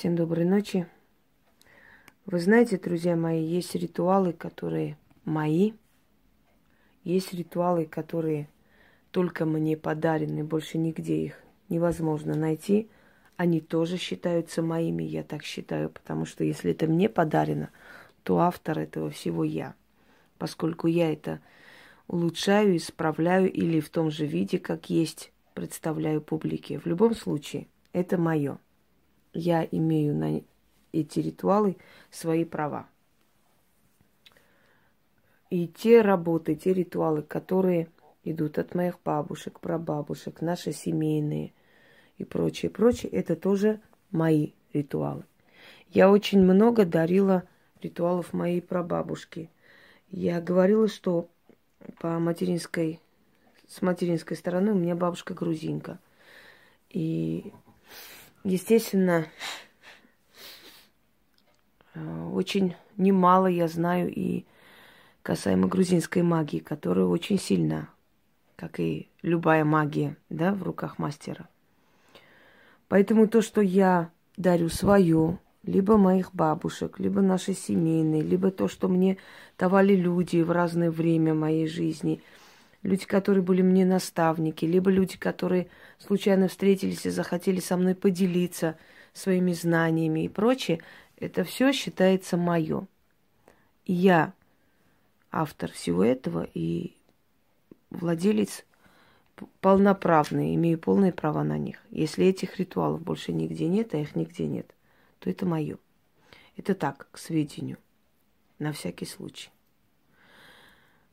Всем доброй ночи. Вы знаете, друзья мои, есть ритуалы, которые мои, есть ритуалы, которые только мне подарены, больше нигде их невозможно найти. Они тоже считаются моими, я так считаю, потому что если это мне подарено, то автор этого всего я. Поскольку я это улучшаю, исправляю или в том же виде, как есть, представляю публике. В любом случае, это мое я имею на эти ритуалы свои права. И те работы, те ритуалы, которые идут от моих бабушек, прабабушек, наши семейные и прочее, прочее, это тоже мои ритуалы. Я очень много дарила ритуалов моей прабабушки. Я говорила, что по материнской, с материнской стороны у меня бабушка грузинка. И Естественно, э, очень немало я знаю и касаемо грузинской магии, которая очень сильна, как и любая магия, да, в руках мастера. Поэтому то, что я дарю свое, либо моих бабушек, либо наши семейные, либо то, что мне давали люди в разное время моей жизни – люди, которые были мне наставники, либо люди, которые случайно встретились и захотели со мной поделиться своими знаниями и прочее, это все считается мое. Я автор всего этого и владелец полноправный, имею полные права на них. Если этих ритуалов больше нигде нет, а их нигде нет, то это мое. Это так, к сведению, на всякий случай.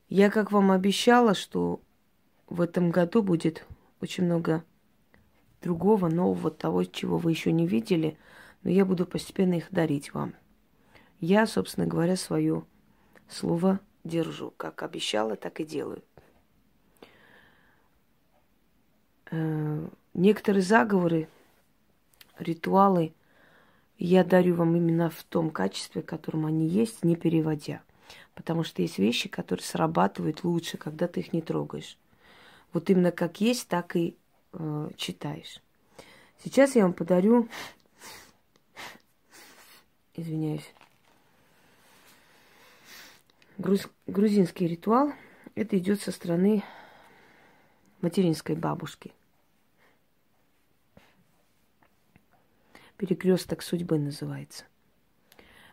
Я, как вам обещала, что в этом году будет очень много другого, нового, того, чего вы еще не видели, но я буду постепенно их дарить вам. Я, собственно говоря, свое слово держу. Как обещала, так и делаю. Э, некоторые заговоры, ритуалы я дарю вам именно в том качестве, в котором они есть, не переводя. Потому что есть вещи, которые срабатывают лучше, когда ты их не трогаешь. Вот именно как есть, так и э, читаешь. Сейчас я вам подарю, извиняюсь, груз, грузинский ритуал. Это идет со стороны материнской бабушки. Перекресток судьбы называется.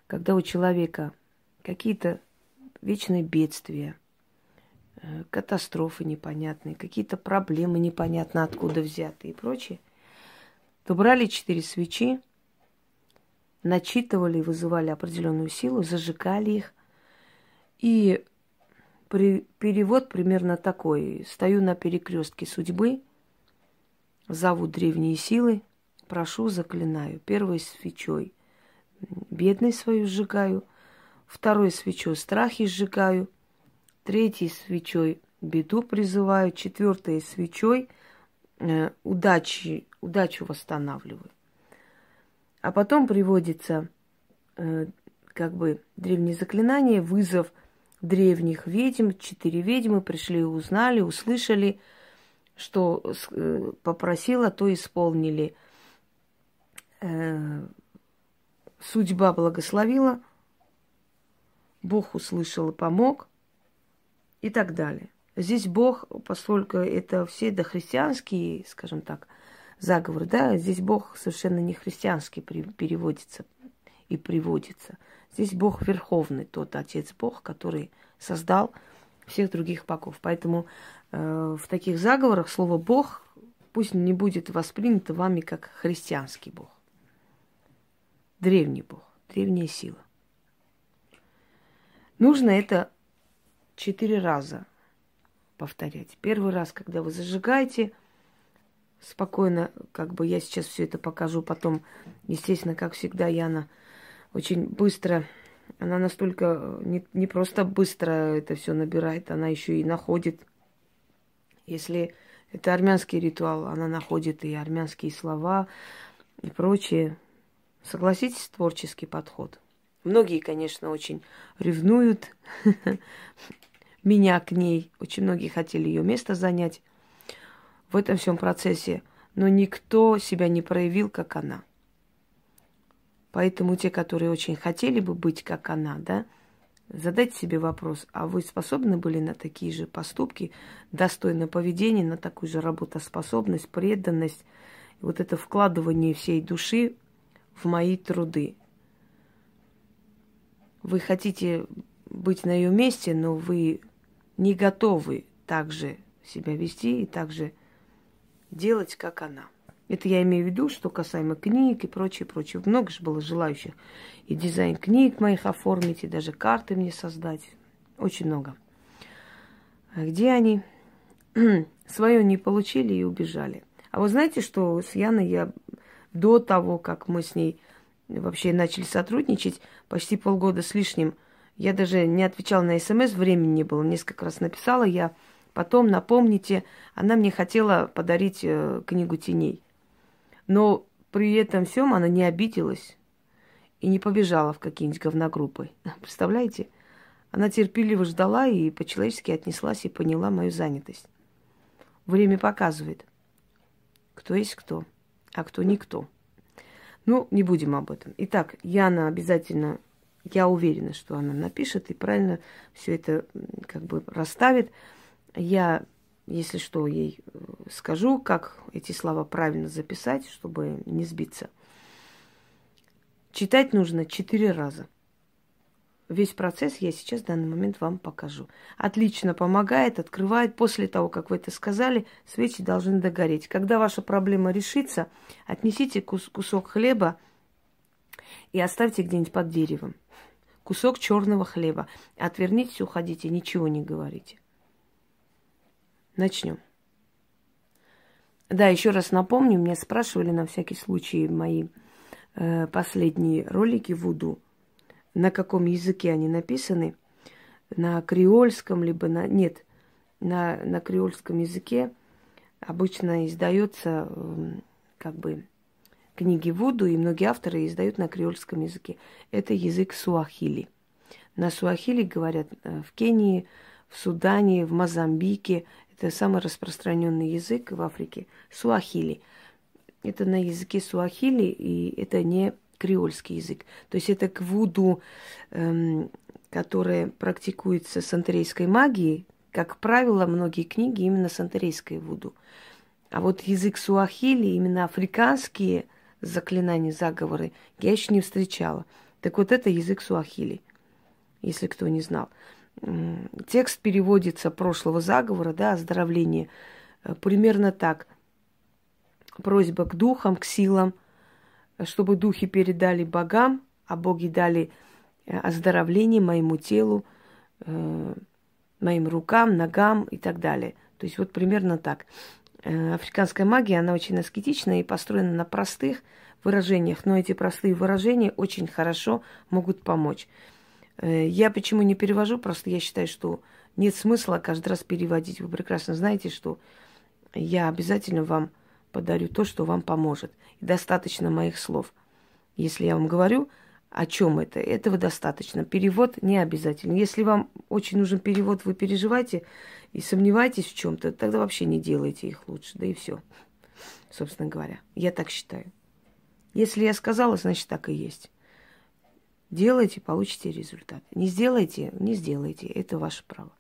Когда у человека какие-то вечные бедствия, э, катастрофы непонятные, какие-то проблемы непонятно откуда взятые и прочее, то брали четыре свечи, начитывали, вызывали определенную силу, зажигали их. И при, перевод примерно такой. Стою на перекрестке судьбы, зову древние силы, прошу, заклинаю. Первой свечой бедной свою сжигаю – второй свечой страхи сжигаю, третьей свечой беду призываю, четвертой свечой э, удачи, удачу восстанавливаю. А потом приводится э, как бы древнее заклинание, вызов древних ведьм. Четыре ведьмы пришли, узнали, услышали, что э, попросила, то исполнили. Э, судьба благословила – Бог услышал и помог и так далее. Здесь Бог, поскольку это все дохристианские, скажем так, заговоры, да, здесь Бог совершенно не христианский переводится и приводится. Здесь Бог верховный, тот Отец Бог, который создал всех других богов. Поэтому э, в таких заговорах слово Бог пусть не будет воспринято вами как христианский Бог. Древний Бог, древняя сила. Нужно это четыре раза повторять. Первый раз, когда вы зажигаете, спокойно, как бы я сейчас все это покажу потом. Естественно, как всегда, Яна очень быстро, она настолько не, не просто быстро это все набирает, она еще и находит. Если это армянский ритуал, она находит и армянские слова и прочее. Согласитесь, творческий подход – Многие, конечно, очень ревнуют меня к ней. Очень многие хотели ее место занять в этом всем процессе, но никто себя не проявил, как она. Поэтому те, которые очень хотели бы быть как она, да, задайте себе вопрос, а вы способны были на такие же поступки, достойное поведение, на такую же работоспособность, преданность, вот это вкладывание всей души в мои труды. Вы хотите быть на ее месте, но вы не готовы также себя вести и также делать, как она. Это я имею в виду, что касаемо книг и прочее, прочее. Много же было желающих и дизайн книг моих оформить, и даже карты мне создать. Очень много. А где они? Свое не получили и убежали. А вы знаете, что с Яной я до того, как мы с ней вообще начали сотрудничать, почти полгода с лишним, я даже не отвечала на смс, времени не было. Несколько раз написала я. Потом, напомните, она мне хотела подарить э, книгу теней. Но при этом всем она не обиделась и не побежала в какие-нибудь говногруппы. Представляете? Она терпеливо ждала и по-человечески отнеслась и поняла мою занятость. Время показывает, кто есть кто, а кто никто. Ну, не будем об этом. Итак, Яна обязательно, я уверена, что она напишет и правильно все это как бы расставит. Я если что, ей э, скажу, как эти слова правильно записать, чтобы не сбиться. Читать нужно четыре раза. Весь процесс я сейчас в данный момент вам покажу. Отлично помогает, открывает. После того, как вы это сказали, свечи должны догореть. Когда ваша проблема решится, отнесите кус- кусок хлеба и оставьте где-нибудь под деревом. Кусок черного хлеба. Отвернитесь, уходите, ничего не говорите. Начнем. Да, еще раз напомню, меня спрашивали на всякий случай мои э, последние ролики Вуду, на каком языке они написаны, на креольском, либо на... Нет, на, на креольском языке обычно издается как бы книги Вуду, и многие авторы издают на креольском языке. Это язык суахили. На суахили говорят э, в Кении, в Судане, в Мозамбике. Это самый распространенный язык в Африке. Суахили. Это на языке суахили, и это не креольский язык. То есть это к вуду, эм, которое практикуется с антарейской магией, как правило, многие книги именно с антарейской вуду. А вот язык суахили, именно африканские заклинания, заговоры, я еще не встречала. Так вот это язык суахили, если кто не знал текст переводится прошлого заговора, да, оздоровление, э, примерно так. Просьба к духам, к силам, чтобы духи передали богам, а боги дали э, оздоровление моему телу, э, моим рукам, ногам и так далее. То есть вот примерно так. Африканская магия, она очень аскетична и построена на простых выражениях, но эти простые выражения очень хорошо могут помочь. Э, я почему не перевожу? Просто я считаю, что нет смысла каждый раз переводить. Вы прекрасно знаете, что я обязательно вам подарю то, что вам поможет. И достаточно моих слов. Если я вам говорю, о чем это, этого достаточно. Перевод не обязательно. Если вам очень нужен перевод, вы переживаете и сомневаетесь в чем-то, тогда вообще не делайте их лучше. Да и все, собственно говоря. Я так считаю. Если я сказала, значит так и есть. Делайте, получите результат. Не сделайте, не сделайте. Это ваше право.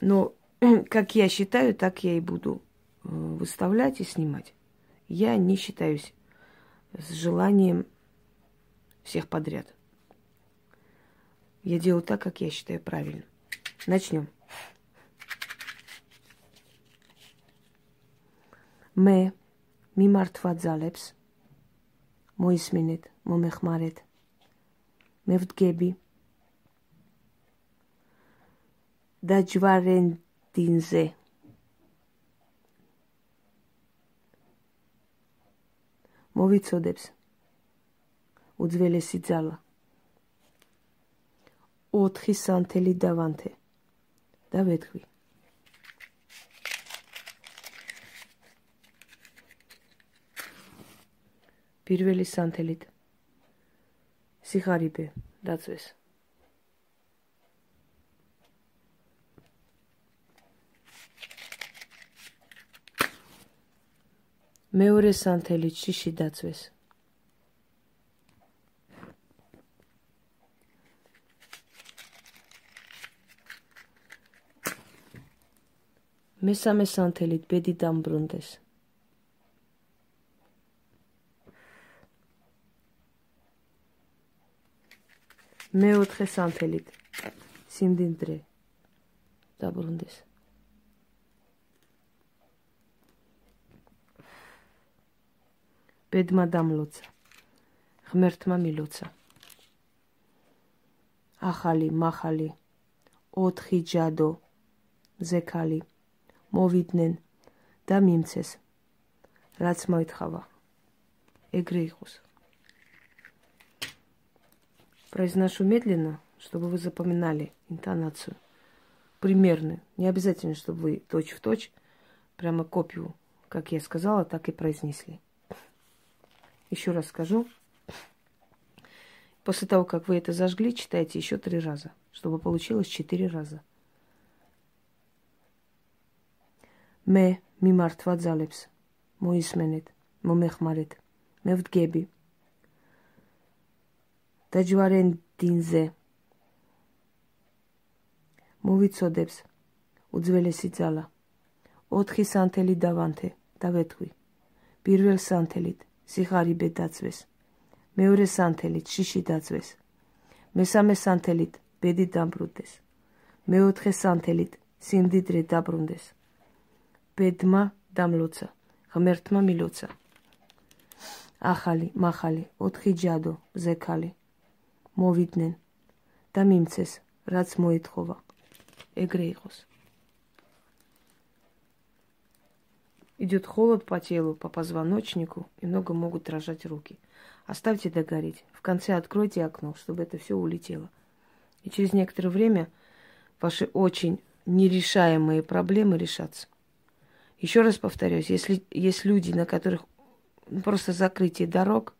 Но как я считаю, так я и буду выставлять и снимать. Я не считаюсь с желанием всех подряд. Я делаю так, как я считаю правильно. Начнем. მე მიმართვაძალებს მოისმინეთ, მომეხმარეთ მე ვდგები დაჯვარენდინზე მოვიცოდებს. უძველესი ძალა. ოთხი სანთელი დავანთე. და ვეთქვი. პირველი სანთელით. სიხარიბე დაწვეს. მეორე სანთელი ჯიში დაცვეს. მესამე სანთელით ბედი დამბრუნდეს. მეოთხე სანთელით სიმდიდრე დაბრუნდეს. ბედმა დამლოცა. ღმერთმა მილოცა. ახალი, მახალი, ოთხი ჯადო, ზეკალი, მოვიდნენ და მიმცეს. რაც მოითხავა. ეგრე. Произношу медленно, чтобы вы запоминали интонацию. Примерно. Не обязательно, чтобы вы точь в точь, прямо копию, как я сказала, так и произнесли. Еще раз скажу. После того, как вы это зажгли, читайте еще три раза, чтобы получилось четыре раза. მე მიმართვა ძალებს მოისმენეთ მომეხმარეთ მე ვდგები დაჯვარენ დინზე მოვიცოდებს უძველესი ძალა ოთხი სანთელი დავანთე და ვეთქვი პირველ სანთელით სიხარიბე დაწვეს მეორე სანთელით შიში დაწვეს მესამე სანთელით ბედი დამბრუნდეს. მეოთხე სანთელით სიმდიდრე დაბრუნდეს. ბედმა დამლოცა ღმერთმა მილოცა. ახალი מחალი ოთხი ჯადო ზექალი მოვიდნენ და მიმცეს რაც მოეთხოვა. ეგრე იყოს Идет холод по телу, по позвоночнику, и много могут дрожать руки. Оставьте догореть. В конце откройте окно, чтобы это все улетело. И через некоторое время ваши очень нерешаемые проблемы решатся. Еще раз повторюсь, если есть люди, на которых просто закрытие дорог,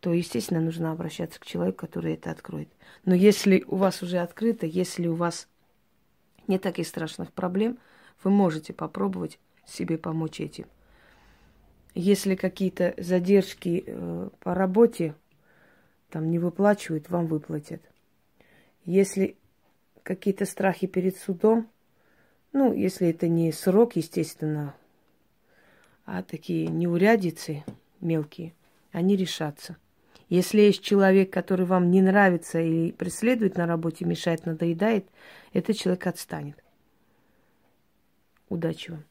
то, естественно, нужно обращаться к человеку, который это откроет. Но если у вас уже открыто, если у вас нет таких страшных проблем, вы можете попробовать себе помочь этим. Если какие-то задержки э, по работе там не выплачивают, вам выплатят. Если какие-то страхи перед судом, ну, если это не срок, естественно, а такие неурядицы мелкие, они решатся. Если есть человек, который вам не нравится и преследует на работе, мешает, надоедает, этот человек отстанет. Удачи вам.